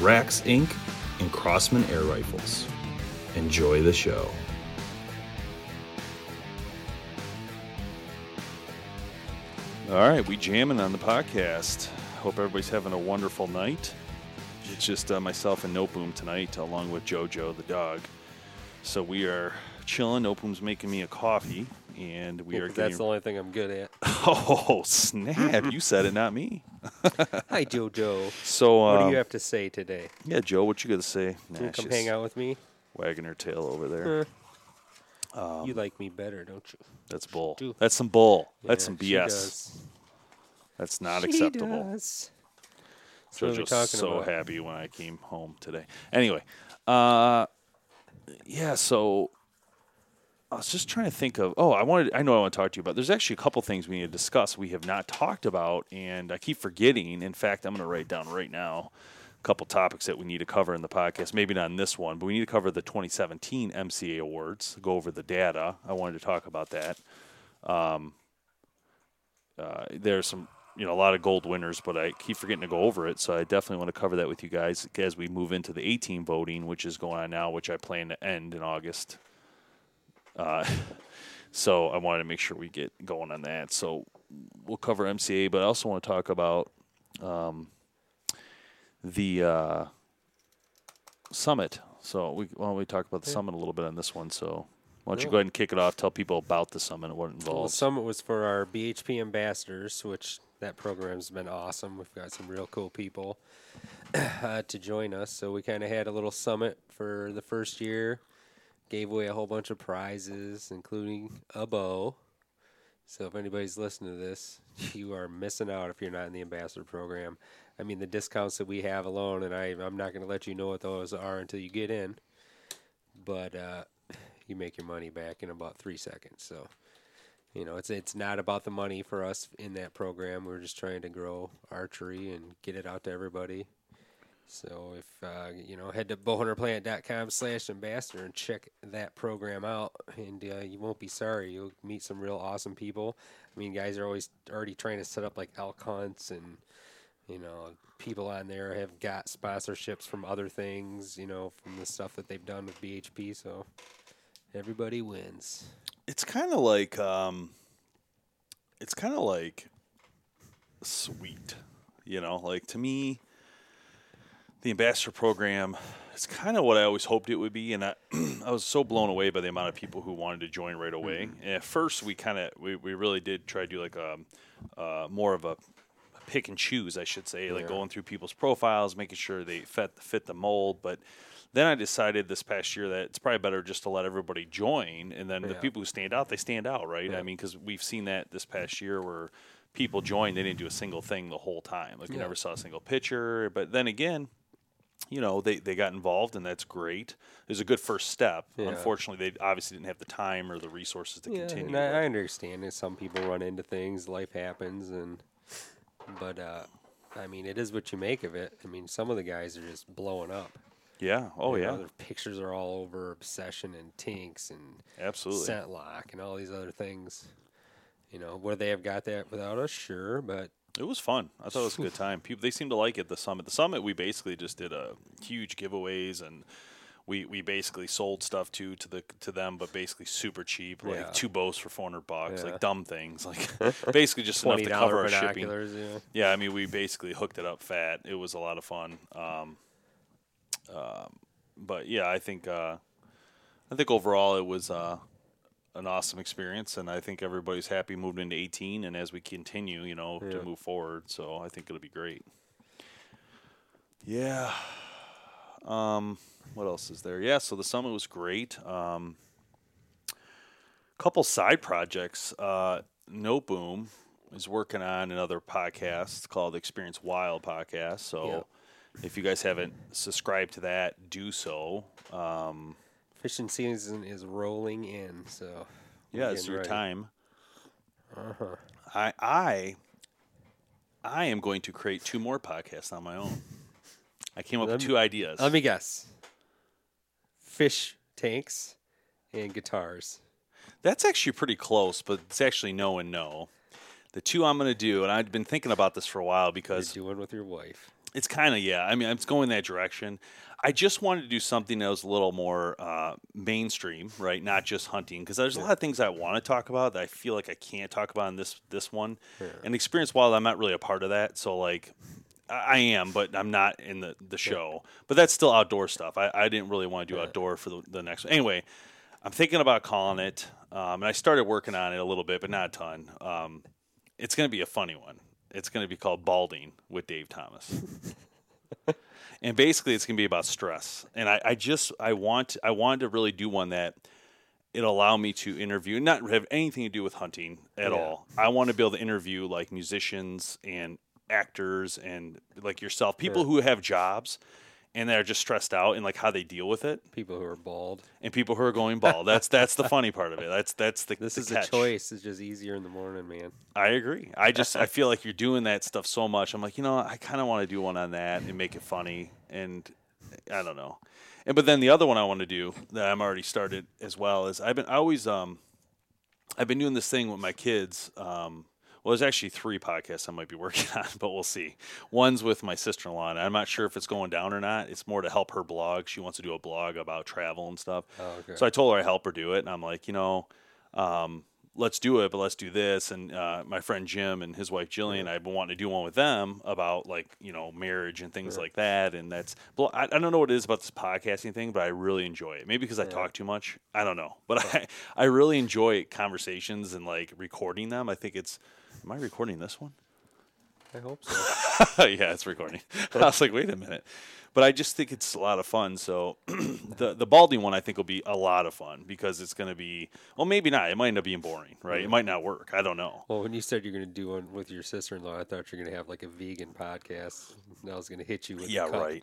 Rax Inc., and Crosman Air Rifles. Enjoy the show. All right, we jamming on the podcast. Hope everybody's having a wonderful night. It's just uh, myself and Nopoom tonight, along with JoJo the dog. So we are chilling. Nopoom's making me a coffee, and we are That's getting. the only thing I'm good at. Oh snap! you said it, not me. Hi, JoJo. So, what do um, you have to say today? Yeah, Joe, what you got to say? Can you come hang out with me? Wagging her tail over there. Eh. you like me better, don't you? That's bull. do. That's some bull. That's Yeah, some she BS. That's not She acceptable. does. So what are we JoJo's talking so about? happy when I came home today. Anyway, uh, yeah. So I was just trying to think of. Oh, I wanted. I know I want to talk to you about. There's actually a couple things we need to discuss. We have not talked about, and I keep forgetting. In fact, I'm going to write down right now a couple topics that we need to cover in the podcast. Maybe not in this one, but we need to cover the 2017 MCA awards. Go over the data. I wanted to talk about that. Um, uh, there's some you know a lot of gold winners, but I keep forgetting to go over it. So I definitely want to cover that with you guys as we move into the 18 voting, which is going on now, which I plan to end in August. Uh, so I wanted to make sure we get going on that. So we'll cover MCA, but I also want to talk about um, the uh, summit. So we why don't we talk about the summit a little bit on this one? So why don't you go ahead and kick it off? Tell people about the summit and what it Well, the involves. summit was for our BHP ambassadors, which that program's been awesome. We've got some real cool people uh, to join us. So we kind of had a little summit for the first year. Gave away a whole bunch of prizes, including a bow. So if anybody's listening to this, you are missing out if you're not in the ambassador program. I mean, the discounts that we have alone, and I, I'm not going to let you know what those are until you get in. But uh, you make your money back in about three seconds. So, you know, it's it's not about the money for us in that program. We're just trying to grow archery and get it out to everybody. So if uh, you know, head to bowhunterplanet.com slash ambassador and check that program out, and uh, you won't be sorry. You'll meet some real awesome people. I mean, guys are always already trying to set up like elk hunts, and you know, people on there have got sponsorships from other things. You know, from the stuff that they've done with BHP. So everybody wins. it's kind of like um, it's kind of like sweet, you know. Like to me, the ambassador program is kind of what I always hoped it would be, and I, I was so blown away by the amount of people who wanted to join right away. And at first, we kind of we, we really did try to do like a uh, more of a pick and choose, I should say, like going through people's profiles, making sure they fit fit the mold. But then I decided this past year that it's probably better just to let everybody join, and then the people who stand out, they stand out, right? I mean, because we've seen that this past year where people joined, they didn't do a single thing the whole time. Like you Yeah. never saw a single picture. But then again, you know, they, they got involved, and that's great. It was a good first step. Yeah. Unfortunately, they obviously didn't have the time or the resources to Yeah, continue. and I, I understand that some people run into things, life happens, and but uh, I mean, it is what you make of it. I mean, some of the guys are just blowing up. yeah. Oh, You yeah. know, their pictures are all over Obsession and Tinks and Absolutely. ScentLok and all these other things. You know, would they have got that without us? Sure, but It was fun. I thought it was a good time. People they seemed to like it. The summit. The summit we basically just did a huge giveaways and we, we basically sold stuff to to the to them, but basically super cheap, like Yeah. two bows for four hundred bucks, Yeah. like dumb things, like basically just enough to cover our shipping. Yeah. Yeah, I mean we basically hooked it up fat. It was a lot of fun. Um, um, but yeah, I think uh, I think overall it was uh, an awesome experience, and I think everybody's happy moving into 18, and as we continue, you know, Yeah. to move forward. So I think it'll be great. Yeah. Um, what else is there? Yeah, so the summit was great. Um, couple side projects. Uh, No Boom is working on another podcast called Experience Wild Podcast. So if you guys haven't subscribed to that, do so. Um, Fishing season is rolling in, so yeah, it's your ready. time. Uh-huh. I I I am going to create two more podcasts on my own. I came up Let with me- two ideas. Let me guess. Fish tanks and guitars. That's actually pretty close, but it's actually no and no. The two I'm going to do, and I've been thinking about this for a while You're because doing with your wife. it's kind of yeah. I mean, it's going that direction. I just wanted to do something that was a little more uh, mainstream, right? Not just hunting, because there's a lot of things I want to talk about that I feel like I can't talk about in this this one. And experience wild, I'm not really a part of that, so like. I I am, but I'm not in the, the show. But that's still outdoor stuff. I, I didn't really want to do outdoor for the, the next one. Anyway, I'm thinking about calling it, um, and I started working on it a little bit, but not a ton. Um, it's going to be a funny one. It's going to be called Balding with Dave Thomas. and basically it's going to be about stress. And I, I just i want i wanted to really do one that it'll allow me to interview not have anything to do with hunting at Yeah. all. I want to be able to interview like musicians and actors and like yourself people who have jobs and they're just stressed out and like how they deal with it People who are bald. and people who are going bald that's that's the funny part of it that's that's the This the is catch. a choice. It's just easier in the morning, man. I agree. I just I feel like you're doing that stuff so much. I'm like, you know, I kind of want to do one on that and make it funny. And I don't know. And but then the other one I want to do that I'm already started as well is I've been I always um I've been doing this thing with my kids. Um, well, there's actually three podcasts I might be working on, but we'll see. One's with my sister-in-law, and I'm not sure if it's going down or not. It's more to help her blog. She wants to do a blog about travel and stuff. Oh, okay. So I told her I help her do it, and I'm like, you know, um, let's do it, but let's do this. And uh, my friend Jim and his wife Jillian, I've been wanting to do one with them about like you know marriage and things like that. And that's, I, I don't know what it is about this podcasting thing, but I really enjoy it. Maybe because I talk too much. I don't know, but I I really enjoy conversations and like recording them. I think it's. Am I recording this one? I hope so. yeah, it's recording. I was like, wait a minute. But I just think it's a lot of fun. So the the balding one I think will be a lot of fun because it's going to be well maybe not. It might end up being boring, right? It might not work. I don't know. well, when you said you're going to do one with your sister-in-law, I thought you're going to have like a vegan podcast. And I was going to hit you with. Yeah, right.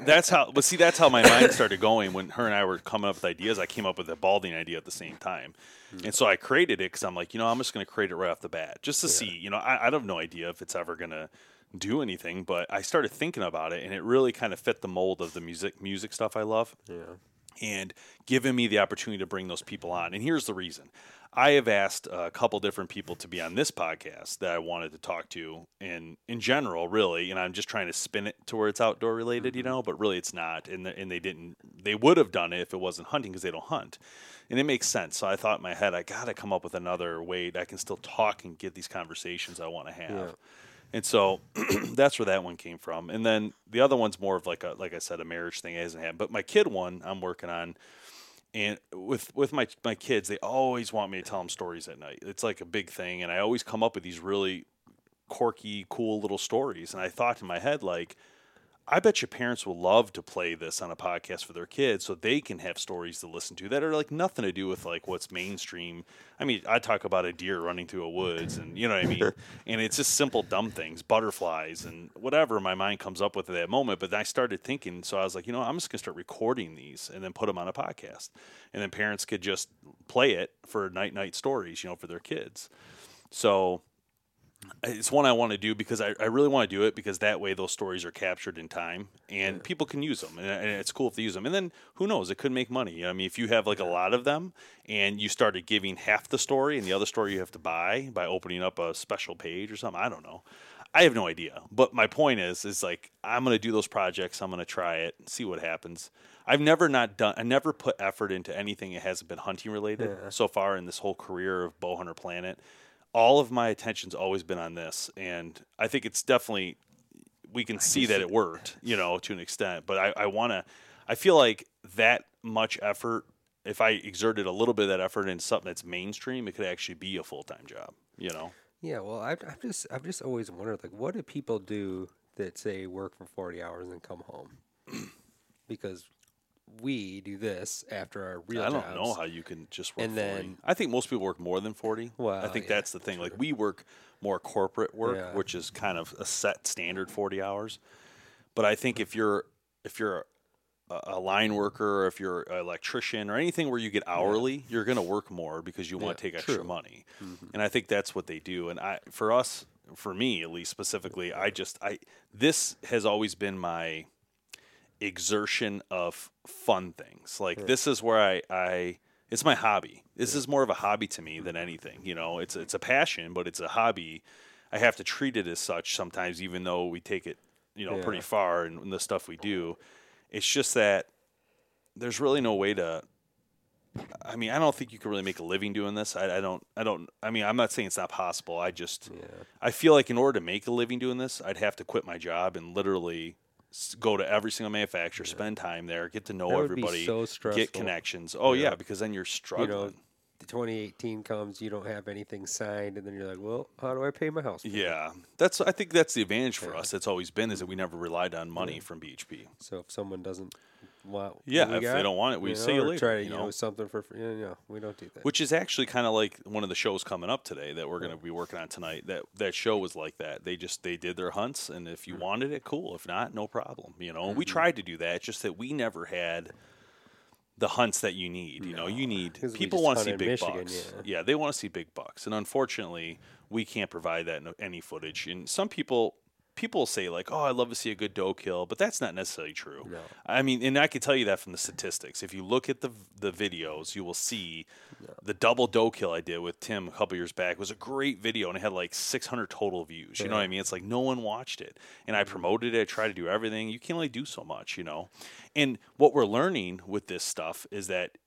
that's how. But see, that's how my mind started going when her and I were coming up with ideas. I came up with the balding idea at the same time, hmm. and so I created it because I'm like, you know, I'm just going to create it right off the bat, just to see. You know, I, I have no idea if it's ever going to do anything, but I started thinking about it, and it really kind of fit the mold of the music music stuff I love. Yeah. and giving me the opportunity to bring those people on. And here's the reason. I have asked a couple different people to be on this podcast that I wanted to talk to in in general, really, and I'm just trying to spin it to where it's outdoor related, you mm-hmm. know, but really it's not. And the, and they didn't they would have done it if it wasn't hunting because they don't hunt. And it makes sense. So I thought in my head I got to come up with another way that I can still talk and get these conversations I want to have. Yeah. And so that's where that one came from. And then the other one's more of like a like I said, a marriage thing it hasn't happened. But my kid one I'm working on and with with my my kids, they always want me to tell them stories at night. It's like a big thing and I always come up with these really quirky, cool little stories. And I thought in my head, like, I bet your parents will love to play this on a podcast for their kids so they can have stories to listen to that are like nothing to do with like what's mainstream. I mean, I talk about a deer running through a woods and you know what I mean? and it's just simple dumb things, butterflies and whatever my mind comes up with at that moment. But then I started thinking, so I was like, you know, I'm just going to start recording these and then put them on a podcast. And then parents could just play it for night night stories, you know, for their kids. So it's one I want to do because I, I really want to do it because that way those stories are captured in time and people can use them and, and it's cool if they use them. And then who knows? It could make money. I mean if you have like a lot of them and you started giving half the story and the other story you have to buy by opening up a special page or something I don't know. I have no idea. But my point is is like I'm gonna do those projects. I'm gonna try it and see what happens. I've never not done I never put effort into anything that hasn't been hunting related so far in this whole career of Bowhunter Planet all of my attention's always been on this, and I think it's definitely we can see that it worked, you know, to an extent. But I, I want to, I feel like that much effort. If I exerted a little bit of that effort in something that's mainstream, it could actually be a full time job. You know, Yeah, well, I've, I've just I've just always wondered like, what do people do that say work for forty hours and come home? because we do this after our real I don't jobs. know how you can just work And 40. then- I think most people work more than 40. I think yeah, that's the thing. Like we work more corporate work, Yeah. which is kind of a set standard 40 hours. But I think if you're if you're a, a line worker or if you're an electrician or anything where you get hourly, you're going to work more because you want to Yeah, take extra true. money. Mm-hmm. And I think that's what they do. And I for us, for me at least specifically, I just I this has always been my exertion of fun things. Like this is where I, I it's my hobby. This is more of a hobby to me than anything. You know, it's it's a passion, but it's a hobby. I have to treat it as such sometimes, even though we take it, you know, pretty far in, in the stuff we do. It's just that there's really no way to. I mean, I don't think you can really make a living doing this. I, I don't. I don't. I mean, I'm not saying it's not possible. I just. I feel like in order to make a living doing this, I'd have to quit my job and literally go to every single manufacturer, spend time there, get to know That everybody, so get connections. Oh yeah. Yeah. because then you're struggling. You know, the 2018 comes, you don't have anything signed, and then you're like, well, how do I pay my house? payment? yeah, that's. I think that's the advantage for us. That's always been is that we never relied on money from BHP. So if someone doesn't what Yeah, we if they don't want it, we you or later, Try to, you you know? know, something for free. Yeah, yeah, we don't do that. Which is actually kind of like one of the shows coming up today that we're going to be working on tonight. That that show was like that. They just they did their hunts, and if you wanted it, cool. If not, no problem. You know, And Mm-hmm. we tried to do that. It's just that we never had the hunts that you need. You know, you need people want to see big Michigan, bucks. yeah. Yeah, they want to see big bucks, and unfortunately, we can't provide that in any footage. And some people. People say like, "Oh, I'd love to see a good doe kill," but that's not necessarily true. No. I mean, and I can tell you that from the statistics. If you look at the the videos, you will see the double doe kill I did with Tim a couple years back was a great video, and it had like 600 total views. You know what I mean? It's like no one watched it, and I mm-hmm. promoted it. I tried to do everything. You can only do so much, you know. And what we're learning with this stuff is that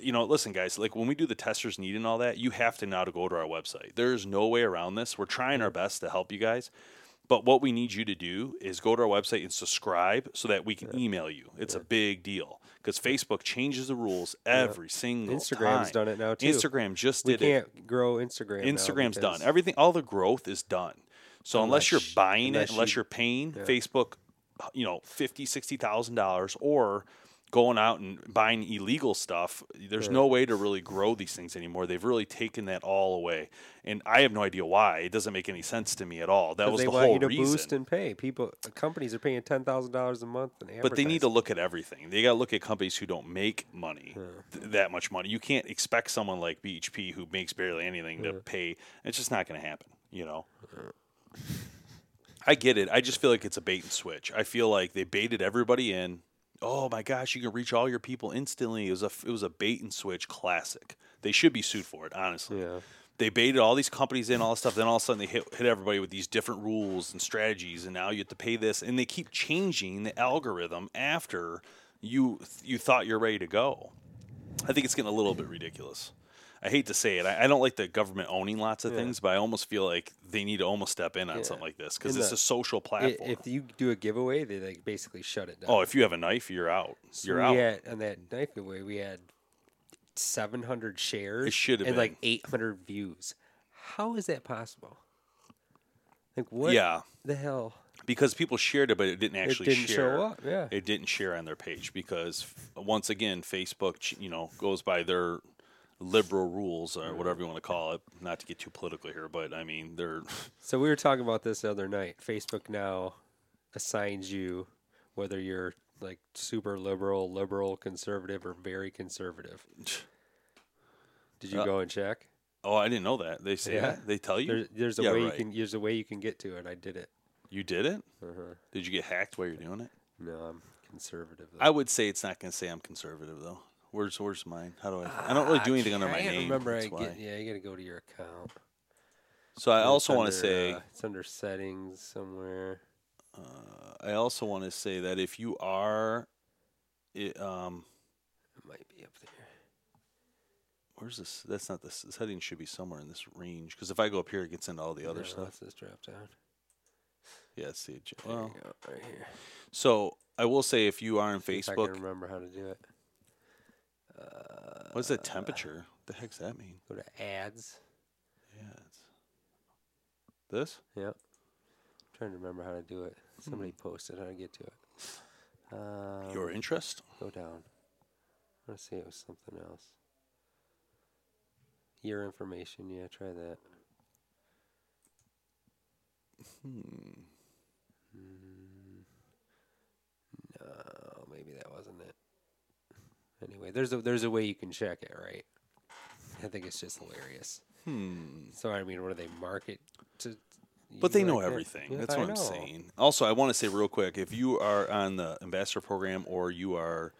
you know, listen, guys, like when we do the testers need and all that, you have to now to go to our website. There's no way around this. We're trying our mm-hmm. best to help you guys. But what we need you to do is go to our website and subscribe so that we can email you. It's a big deal because Facebook changes the rules every single Instagram's time. done it now, too. Instagram just we did it. We can't grow Instagram. now Instagram's done. Everything, all the growth is done. So unless, you're buying unless it, unless you, are paying Facebook, you know, fifty, sixty thousand dollars, or going out and buying illegal stuff, there's no way to really grow these things anymore. They've really taken that all away, and I have no idea why. It doesn't make any sense to me at all. That was the whole you to reason. boost and pay. People, companies are paying ten thousand dollars a month, But they need to look at everything. They got to look at companies who don't make money, th- that much money. You can't expect someone like BHP who makes barely anything to pay. It's just not going to happen, you know? I get it. I just feel like it's a bait and switch. I feel like they baited everybody in. Oh my gosh, you can reach all your people instantly. It was a it was a bait and switch classic. They should be sued for it, honestly. Yeah. They baited all these companies in, all this stuff. Then all of a sudden they hit, hit everybody with these different rules and strategies, and now you have to pay this. And they keep changing the algorithm after you you thought you're ready to go. I think it's getting a little bit ridiculous. I hate to say it. I, I don't like the government owning lots of things, but I almost feel like they need to almost step in on something like this because it's the- a social platform. If you do a giveaway, they like basically shut it down. oh, if you have a knife, you're out. You're out. Had, on that knife giveaway, we had 700 shares It should have been like 800 views. How is that possible? Like what? Yeah. The hell? because people shared it, but it didn't actually didn't show share. up, yeah. it didn't share on their page because once again, Facebook, you know, goes by their liberal rules or whatever you want to call it. Not to get too political here, but I mean, they're So we were talking about this the other night. Facebook now assigns you whether you're like super liberal, liberal, conservative, or very conservative. Did you Uh, go and check? oh, I didn't know that. They say Yeah. that? they tell you. There's, there's a Yeah, way right. you can there's a way you can get to it. I did it. You did it? Uh-huh. Did you get hacked while you're doing it? No, I'm conservative. Though. I would say it's not going to say I'm conservative though. Where's where's mine? How do I? I don't really do anything under my I can't name. remember. that's I why. get, yeah, you got to go to your account. So I It's also want to under, say. uh, it's under settings somewhere. I also want to say that if you are, it, um, It might be up there. where's this? That's not this. The setting should be somewhere in this range. Because if I go up here, it gets into all the other No, stuff. Let's just drop down. Yeah, it's the There well. you go, right here. So I will say, if you are on See if I Facebook, can remember how to do it. What's the temperature? What the heck's that mean? Go to ads. Yeah, this. Yep. trying to remember how to do it. Somebody Hmm. posted how to get to it. Um, Your interest? Go down. I want to say it was something else. Your information, yeah, try that. Hmm. No, maybe that it. Anyway, there's a there's a way you can check it, right? I think it's just hilarious. Hmm. So I mean, what do they market to? But they know like that? everything. Yeah, That's I what I'm saying. Also, I want to say real quick: if you are on the ambassador program or you are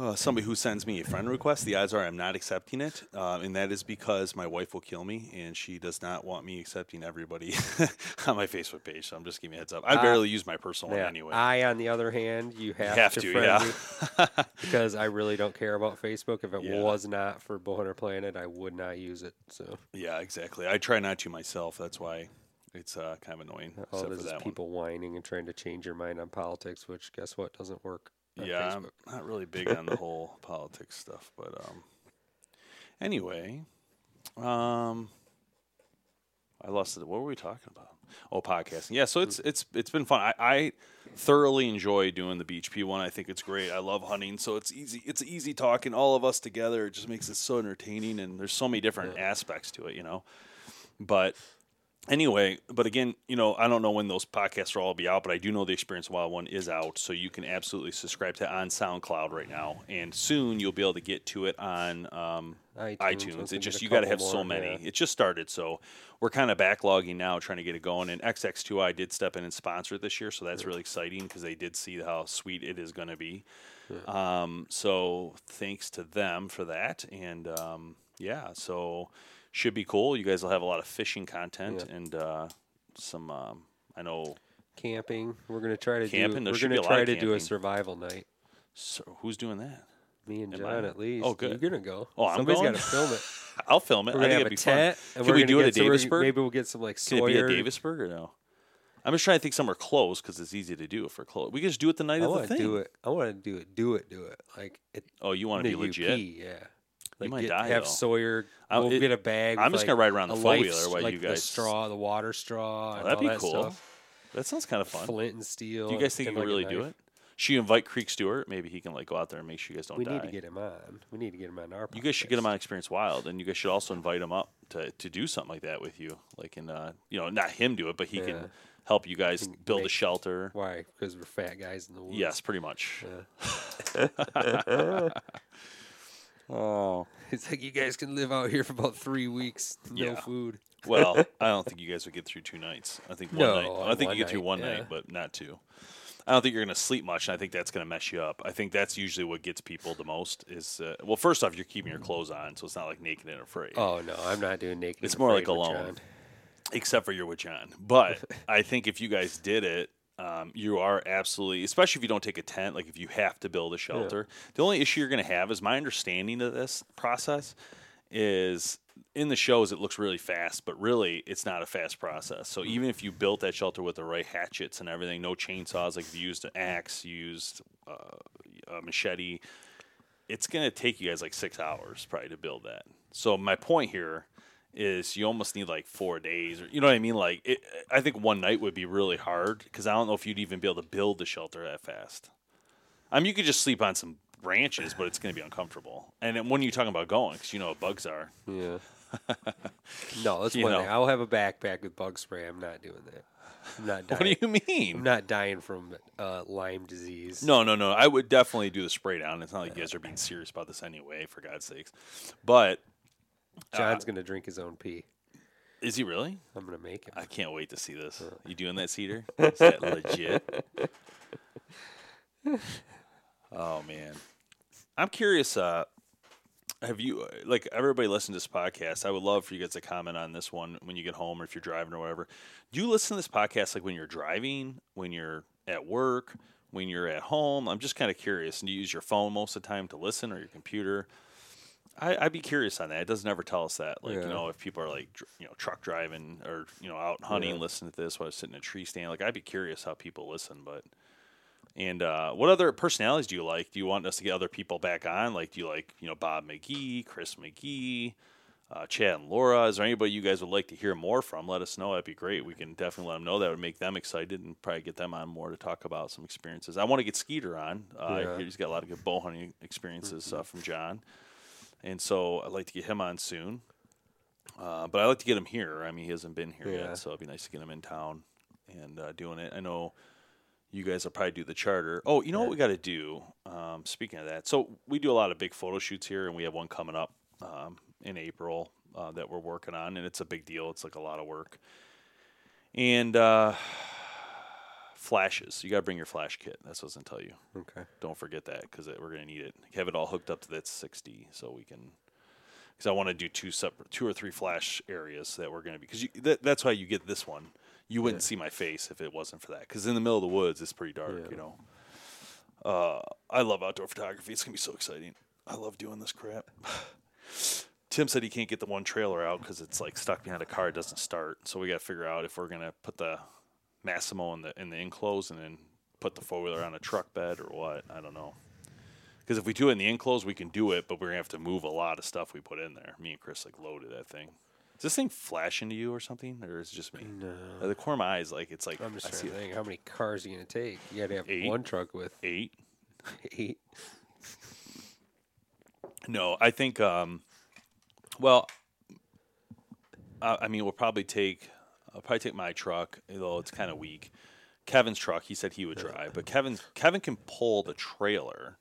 uh, somebody who sends me a friend request, the odds are I'm not accepting it, uh, and that is because my wife will kill me, and she does not want me accepting everybody on my Facebook page. So I'm just giving you a heads up. I Uh, barely use my personal Yeah. one anyway. I, on the other hand, you have, have to, to, friend yeah. because I really don't care about Facebook. If it Yeah. was not for Bowhunter Planet, I would not use it. So yeah, exactly. I try not to myself. That's why it's uh, kind of annoying. all this for is that people whining and trying to change your mind on politics, which guess what doesn't work. Yeah, I'm not really big on the whole politics stuff, but um, anyway, um, I lost it. What were we talking about? Oh, podcasting. Yeah, so it's it's it's been fun. I, I thoroughly enjoy doing the BHP one. I think it's great. I love hunting, so it's easy. It's easy talking all of us together. It just makes it so entertaining, and there's so many different aspects to it, you know. But anyway, but again, you know, I don't know when those podcasts will all be out, but I do know the Experience Wild one is out, so you can absolutely subscribe to it on SoundCloud right now, and soon you'll be able to get to it on um, iTunes, iTunes. It just you got to have so many. yeah. It just started, so we're kind of backlogging now, trying to get it going. And XX2I did step in and sponsor it this year, so that's really exciting because they did see how sweet it is going to be. Um, so thanks to them for that, and um, yeah, so should be cool. You guys will have a lot of fishing content Yeah. and uh, some. Um, I know. Camping. We're gonna try to Camping? do. We're gonna try to do a survival night. So who's doing that? Me and Am John, I? at least. Oh, good. You're gonna go. Oh, I'm Somebody's going? got to film it. I'll film it. We're gonna think have a tent. fun. Can gonna do it at Davisburg? Maybe we'll get some like Can it be at Davisburg or no? I'm just trying to think somewhere close because it's easy to do if we're close. We can just do it the night I of the want to thing. do it. I want to do it. Do it. Do it. Like it. Oh, you want to be legit? UP, yeah. Like might get, die, have though. Sawyer. I- we'll it- get a bag. I'm just like, gonna ride around the four-wheeler while like you the guys- straw, the water straw. and that'd be that cool. Stuff. That sounds kind of fun. Flint and steel. Do you guys think you can really do it? Should you invite Creek Stewart? Maybe he can like go out there and make sure you guys don't We die. need to get him on. We need to get him on our. you guys should get him on Experience Wild, and you guys should also invite him up to, to do something like that with you. Like in uh, you know, not him do it, but he Yeah. can help you guys build a shelter. Why? Because we're fat guys in the woods. Yes, pretty much. Yeah. Oh. It's like you guys can live out here for about three weeks, no Yeah. food. Well, I don't think you guys would get through two nights. I think one No, night. I think one you get through night, one yeah. night, but not two. I don't think you're going to sleep much, and I think that's going to mess you up. I think that's usually what gets people the most. Is uh, well, first off, you're keeping your clothes on, so it's not like naked and afraid. Oh no, I'm not doing naked. It's and more like Afraid with alone. John. except for you're with John. But I think if you guys did it, um, you are absolutely, especially if you don't take a tent, like if you have to build a shelter. The only issue you're going to have is my understanding of this process is in the shows it looks really fast, but really it's not a fast process. So even if you built that shelter with the right hatchets and everything, no chainsaws, like if you used an axe, you used uh, a machete, it's going to take you guys like six hours probably to build that. So my point here is you almost need like four days, or you know what I mean. Like, it, I think one night would be really hard because I don't know if you'd even be able to build the shelter that fast. I mean, you could just sleep on some branches, but it's going to be uncomfortable. And then when are you talking about going? Because you know what bugs are. Yeah. no, that's You one know. thing. I'll have a backpack with bug spray. I'm not doing that. I'm not dying. What do you mean? I'm not dying from uh, Lyme disease. No, no, no. I would definitely do the spray down. It's not like you guys are being serious about this anyway, for God's sakes. But John's uh, gonna drink his own pee. is he really? I'm gonna make him. I can't wait to see this. Uh. You doing that, Cedar? Is that legit? Oh man, I'm curious. Uh, have you uh, like everybody listen to this podcast? I would love for you guys to comment on this one when you get home or if you're driving or whatever. Do you listen to this podcast like when you're driving, when you're at work, when you're at home? I'm just kind of curious. And do you use your phone most of the time to listen or your computer? I, I'd be curious on that. It doesn't ever tell us that. Like, you know, if people are like, you know, truck driving or, you know, out hunting, Yeah. listening to this while I sitting in a tree stand. Like, I'd be curious how people listen. But, and uh, what other personalities do you like? Do you want us to get other people back on? Like, do you like, you know, Bob McGee, Chris McGee, uh, Chad and Laura? Is there anybody you guys would like to hear more from? Let us know. That'd be great. We can definitely let them know. That would make them excited and probably get them on more to talk about some experiences. I want to get Skeeter on. Uh, Yeah. He's got a lot of good bow hunting experiences uh, from John. And so I'd like to get him on soon. Uh, but I'd like to get him here. I mean, he hasn't been here Yeah. yet, so it'd be nice to get him in town and uh, doing it. I know you guys will probably do the charter. Oh, you know what we got to do? Um, speaking of that, so we do a lot of big photo shoots here, and we have one coming up um, in April uh, that we're working on, and it's a big deal. It's like a lot of work. And uh, flashes, you got to bring your flash kit. That's what I was gonna tell you. Okay. Don't forget that because we're going to need it. Have it all hooked up to that 60 so we can. Because I want to do two separate, two or three flash areas that we're going to be. Because that, that's why you get this one. You wouldn't see my face if it wasn't for that. Because in the middle of the woods, it's pretty dark. You know. Uh, I love outdoor photography. It's gonna be so exciting. I love doing this crap. Tim said he can't get the one trailer out because it's like stuck behind a car. It doesn't start. So we got to figure out if we're gonna put the Massimo in the in the enclosed and then put the four wheeler on a truck bed or what. I don't know. Because if we do it in the enclosed, we can do it, but we're gonna have to move a lot of stuff we put in there. Me and Chris like loaded that thing. Is this thing flashing to you or something, or is it just me? No. the corner of my eyes, like it's like I'm just I trying to think how many cars are you gonna take? You gotta have Eight. one truck with eight. eight. No, I think. Um, well, I, I mean, we'll probably take. I'll probably take my truck, though it's kind of weak. Kevin's truck, he said he would drive, but Kevin Kevin can pull the trailer.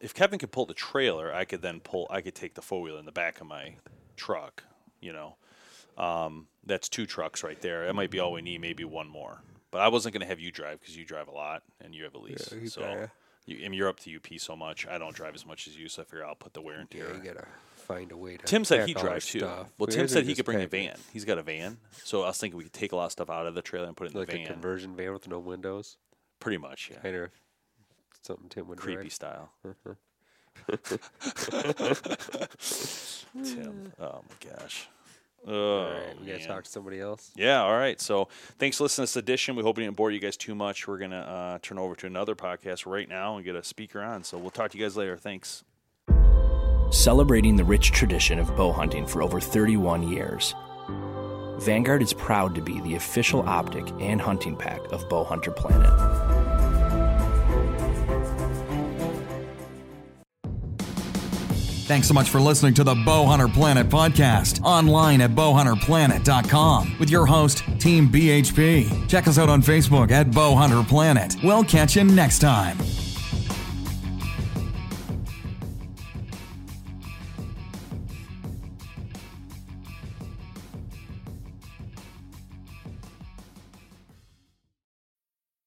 If Kevin could pull the trailer, I could then pull. I could take the four wheeler in the back of my truck. You know, um, that's two trucks right there. That might be all we need. Maybe one more. But I wasn't going to have you drive because you drive a lot and you have a lease. Yeah, so you, I mean, you're up to UP so much. I don't drive as much as you, so I figure I'll put the wear and tear. Yeah, find a way to. Tim said all our too. stuff. Well, We Tim said he could bring a van. He's got a van, so I was thinking we could take a lot of stuff out of the trailer and put it in Like the a van. conversion van with no windows. Pretty much, yeah. Kind of something Tim would Creepy drive. style. Tim, oh my gosh. Oh, All right, we gotta talk to somebody else. Yeah, all right. So thanks for listening to this edition. We hope we didn't bore you guys too much. We're going to uh, turn over to another podcast right now and get a speaker on. So we'll talk to you guys later. Thanks. Celebrating the rich tradition of bow hunting for over 31 years. Vanguard is proud to be the official optic and hunting pack of Bow Hunter Planet. Thanks so much for listening to the Bowhunter Planet podcast online at bowhunterplanet.com with your host, Team BHP. Check us out on Facebook at Bowhunter Planet. We'll catch you next time.